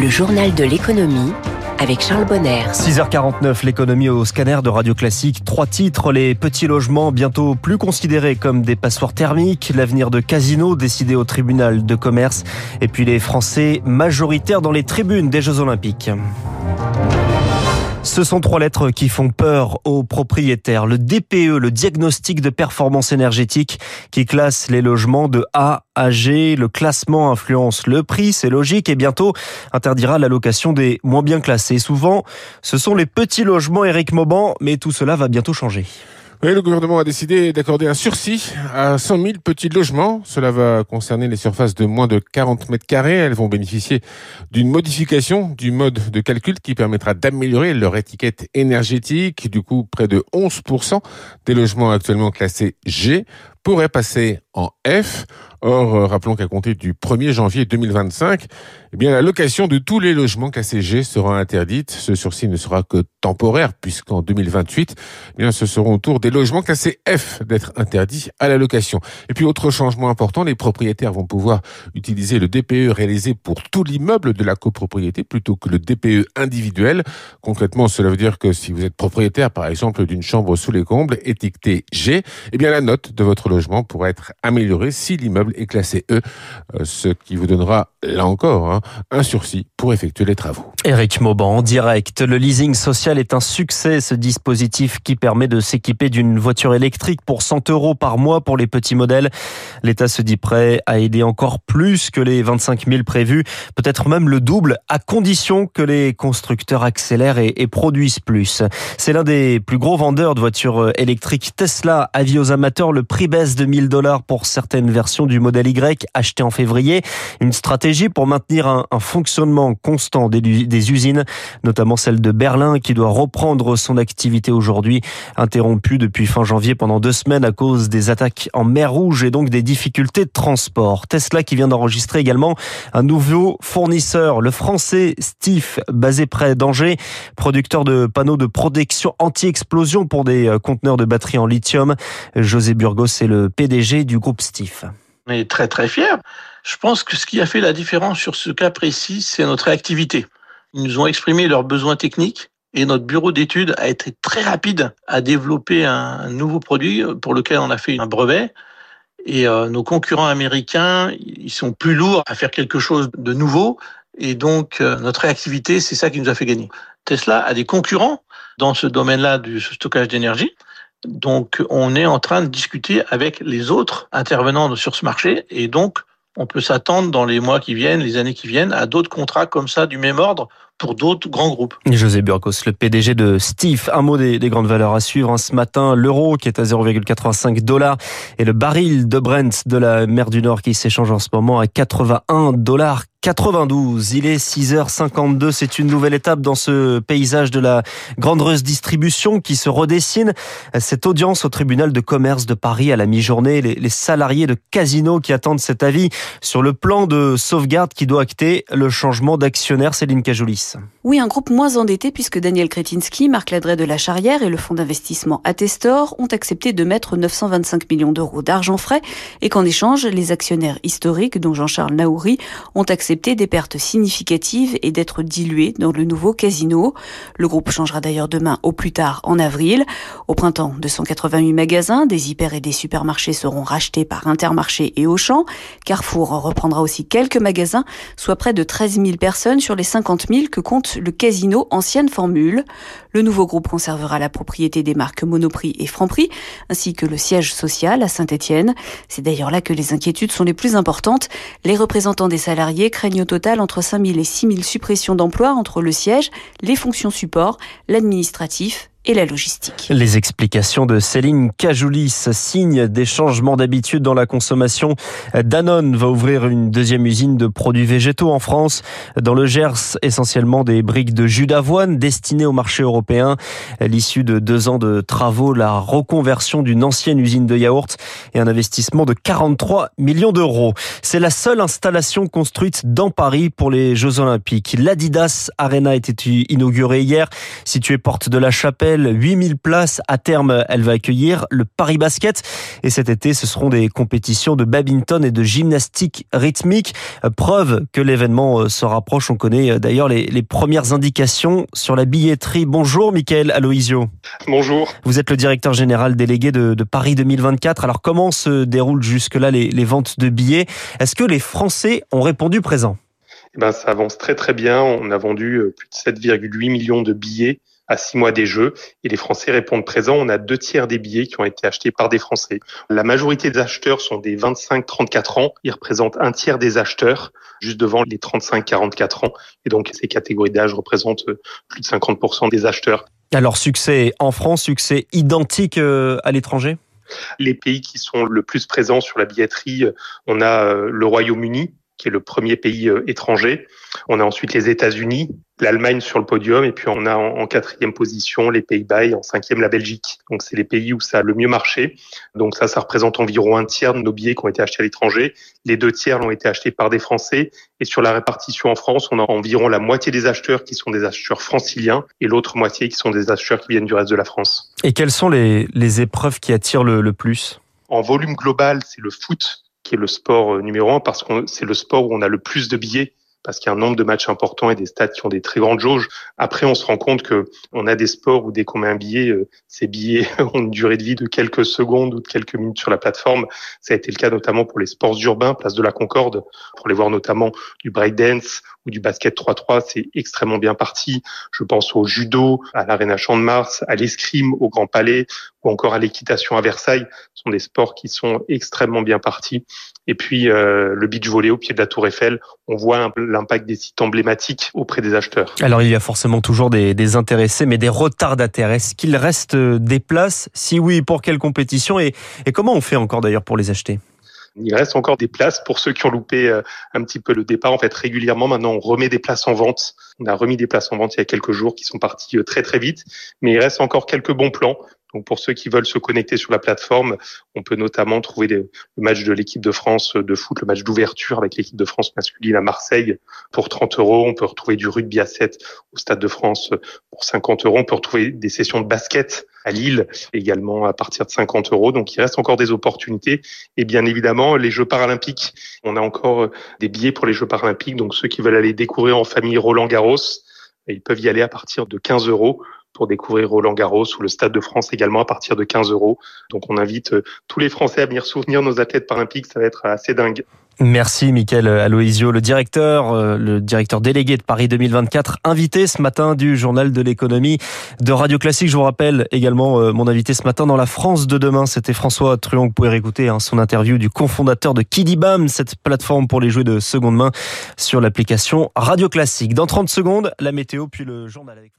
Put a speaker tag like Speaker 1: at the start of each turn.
Speaker 1: Le journal de l'économie avec Charles Bonner.
Speaker 2: 6h49, l'économie au scanner de Radio Classique. Trois titres, les petits logements bientôt plus considérés comme des passoires thermiques, l'avenir de Casino décidé au tribunal de commerce, et puis les Français majoritaires dans les tribunes des Jeux Olympiques. Ce sont trois lettres qui font peur aux propriétaires. Le DPE, le diagnostic de performance énergétique, qui classe les logements de A à G. Le classement influence le prix, c'est logique, et bientôt interdira la location des moins bien classés. Souvent, ce sont les petits logements Eric Mauban, mais tout cela va bientôt changer.
Speaker 3: Oui, le gouvernement a décidé d'accorder un sursis à 100 000 petits logements. Cela va concerner les surfaces de moins de 40 mètres carrés. Elles vont bénéficier d'une modification du mode de calcul qui permettra d'améliorer leur étiquette énergétique. Du coup, près de 11% des logements actuellement classés G pourraient passer en F. Or, euh, rappelons qu'à compter du 1er janvier 2025, eh bien, la location de tous les logements classés G sera interdite. Ce sursis ne sera que temporaire puisqu'en 2028, eh bien, ce seront autour des logements classés F d'être interdits à la location. Et puis, autre changement important, les propriétaires vont pouvoir utiliser le DPE réalisé pour tout l'immeuble de la copropriété plutôt que le DPE individuel. Concrètement, cela veut dire que si vous êtes propriétaire, par exemple, d'une chambre sous les combles étiquetée G, eh bien, la note de votre logement pourra être améliorée si l'immeuble est classé E, euh, ce qui vous donnera, là encore, hein, un sursis pour effectuer les travaux.
Speaker 2: Eric Mauban, en direct. Le leasing social est un succès, ce dispositif qui permet de s'équiper d'une voiture électrique pour 100 euros par mois pour les petits modèles. L'État se dit prêt à aider encore plus que les 25 000 prévus, peut-être même le double, à condition que les constructeurs accélèrent et, produisent plus. C'est l'un des plus gros vendeurs de voitures électriques Tesla. Avis aux amateurs, le prix baisse de 1000 dollars pour certaines versions du modèle Y acheté en février. Une stratégie pour maintenir un, fonctionnement constant des, usines, notamment celle de Berlin qui doit reprendre son activité aujourd'hui, interrompue depuis fin janvier pendant deux semaines à cause des attaques en mer Rouge et donc des difficultés de transport. Tesla qui vient d'enregistrer également un nouveau fournisseur, le français Steve, basé près d'Angers, producteur de panneaux de protection anti-explosion pour des euh, conteneurs de batteries en lithium. José Burgos est le PDG du groupe Steve.
Speaker 4: On est très très fiers. Je pense que ce qui a fait la différence sur ce cas précis, c'est notre réactivité. Ils nous ont exprimé leurs besoins techniques et notre bureau d'études a été très rapide à développer un nouveau produit pour lequel on a fait un brevet. Et euh, nos concurrents américains, ils sont plus lourds à faire quelque chose de nouveau. Et donc, euh, notre réactivité, c'est ça qui nous a fait gagner. Tesla a des concurrents dans ce domaine-là du stockage d'énergie. Donc, on est en train de discuter avec les autres intervenants sur ce marché et donc, on peut s'attendre dans les mois qui viennent, les années qui viennent, à d'autres contrats comme ça du même ordre pour d'autres grands groupes.
Speaker 2: José Burgos, le PDG de Steve. Un mot des, des grandes valeurs à suivre. Ce matin, l'euro qui est à 0,85 dollars et le baril de Brent de la mer du Nord qui s'échange en ce moment à 81 dollars 92. Il est 6h52. C'est une nouvelle étape dans ce paysage de la grande distribution qui se redessine. Cette audience au tribunal de commerce de Paris à la mi-journée. Les, les, salariés de Casino qui attendent cet avis sur le plan de sauvegarde qui doit acter le changement d'actionnaire. Céline Cajoulis.
Speaker 5: Oui, un groupe moins endetté puisque Daniel Kretinsky, Marc Ladret de la Charrière et le fonds d'investissement Attestor ont accepté de mettre 925 millions d'euros d'argent frais et qu'en échange, les actionnaires historiques, dont Jean-Charles Naouri, ont accepté des pertes significatives et d'être dilués dans le nouveau casino. Le groupe changera d'ailleurs demain au plus tard en avril. Au printemps, 288 magasins, des hyper et des supermarchés seront rachetés par Intermarché et Auchan. Carrefour reprendra aussi quelques magasins, soit près de 13 000 personnes sur les 50 000 que compte le casino ancienne formule. Le nouveau groupe conservera la propriété des marques Monoprix et Franprix, ainsi que le siège social à Saint-Etienne. C'est d'ailleurs là que les inquiétudes sont les plus importantes. Les représentants des salariés craignent au total entre 5 000 et 6 000 suppressions d'emplois entre le siège, les fonctions support, l'administratif et la logistique.
Speaker 2: Les explications de Céline Cajoulis signent des changements d'habitude dans la consommation. Danone va ouvrir une deuxième usine de produits végétaux en France. Dans le Gers, essentiellement des briques de jus d'avoine destinées au marché européen. L'issue de deux ans de travaux, la reconversion d'une ancienne usine de yaourt et un investissement de 43 millions d'euros. C'est la seule installation construite dans Paris pour les Jeux Olympiques. L'Adidas Arena été inaugurée hier, située porte de la Chapelle rappelle, 8000 places. À terme, elle va accueillir le Paris Basket. Et cet été, ce seront des compétitions de badminton et de gymnastique rythmique. Preuve que l'événement se rapproche. On connaît d'ailleurs les, les premières indications sur la billetterie. Bonjour, Michael Aloisio.
Speaker 6: Bonjour.
Speaker 2: Vous êtes le directeur général délégué de, de Paris 2024. Alors, comment se déroulent jusque-là les, les ventes de billets? Est-ce que les Français ont répondu présent?
Speaker 6: Eh ben, ça avance très très bien. On a vendu euh, plus de 7,8 millions de billets à six mois des Jeux et les Français répondent présent. On a deux tiers des billets qui ont été achetés par des Français. La majorité des acheteurs sont des 25-34 ans. Ils représentent un tiers des acheteurs, juste devant les 35-44 ans. Et donc ces catégories d'âge représentent euh, plus de 50% des acheteurs.
Speaker 2: Alors succès en France, succès identique euh, à l'étranger?
Speaker 6: Les pays qui sont le plus présents sur la billetterie, on a le Royaume-Uni, qui est le premier pays euh, étranger. On a ensuite les États-Unis, l'Allemagne sur le podium, et puis on a en, quatrième position les Pays-Bas et en cinquième la Belgique. Donc c'est les pays où ça a le mieux marché. Donc ça, ça représente environ un tiers de nos billets qui ont été achetés à l'étranger. Les deux tiers ont été achetés par des Français. Et sur la répartition en France, on a environ la moitié des acheteurs qui sont des acheteurs franciliens et l'autre moitié qui sont des acheteurs qui viennent du reste de la France.
Speaker 2: Et quelles sont les, les épreuves qui attirent le, le plus?
Speaker 6: En volume global, c'est le foot qui est le sport euh, numéro un parce que c'est le sport où on a le plus de billets parce qu'il y a un nombre de matchs importants et des stades qui ont des très grandes jauges. Après, on se rend compte que on a des sports où dès qu'on met un billet, euh, ces billets ont une durée de vie de quelques secondes ou de quelques minutes sur la plateforme. Ça a été le cas notamment pour les sports urbains, place de la Concorde, pour les voir notamment du breakdance ou du basket 3-3, c'est extrêmement bien parti. Je pense au judo, à l'Arena Champ de Mars, à l'escrime au Grand Palais ou encore à l'équitation à Versailles. Ce sont des sports qui sont extrêmement bien partis. Et puis euh, le beach volley au pied de la Tour Eiffel, on voit l'impact des sites emblématiques auprès des acheteurs.
Speaker 2: Alors il y a forcément toujours des, des intéressés, mais des retardataires. Est-ce qu'il reste des places? Si oui, pour quelle compétition? Et, et comment on fait encore d'ailleurs pour les acheter?
Speaker 6: Il reste encore des places pour ceux qui ont loupé euh, un petit peu le départ. En fait, régulièrement, maintenant, on remet des places en vente. On a remis des places en vente il y a quelques jours qui sont partis euh, très très vite, mais il reste encore quelques bons plans. Donc pour ceux qui veulent se connecter sur la plateforme, on peut notamment trouver le match de l'équipe de France de foot, le match d'ouverture avec l'équipe de France masculine à Marseille pour 30 euros. On peut retrouver du rugby à 7 au Stade de France pour 50 euros. On peut retrouver des sessions de basket à Lille également à partir de 50 euros. Donc il reste encore des opportunités. Et bien évidemment, les Jeux paralympiques, on a encore des billets pour les Jeux paralympiques. Donc ceux qui veulent aller découvrir en famille Roland Garros, ils peuvent y aller à partir de 15 euros pour découvrir Roland Garros ou le Stade de France également à partir de 15 euros. Donc on invite euh, tous les Français à venir soutenir nos athlètes paralympiques, ça va être assez dingue.
Speaker 2: Merci Mickaël Aloisio, le directeur, euh, le directeur délégué de Paris 2024, invité ce matin du journal de l'économie de Radio Classique. Je vous rappelle également euh, mon invité ce matin dans la France de demain, c'était François Truon. Vous pouvez réécouter hein, son interview du cofondateur de Kidibam, cette plateforme pour les jouets de seconde main sur l'application Radio Classique. Dans 30 secondes, la météo puis le journal avec.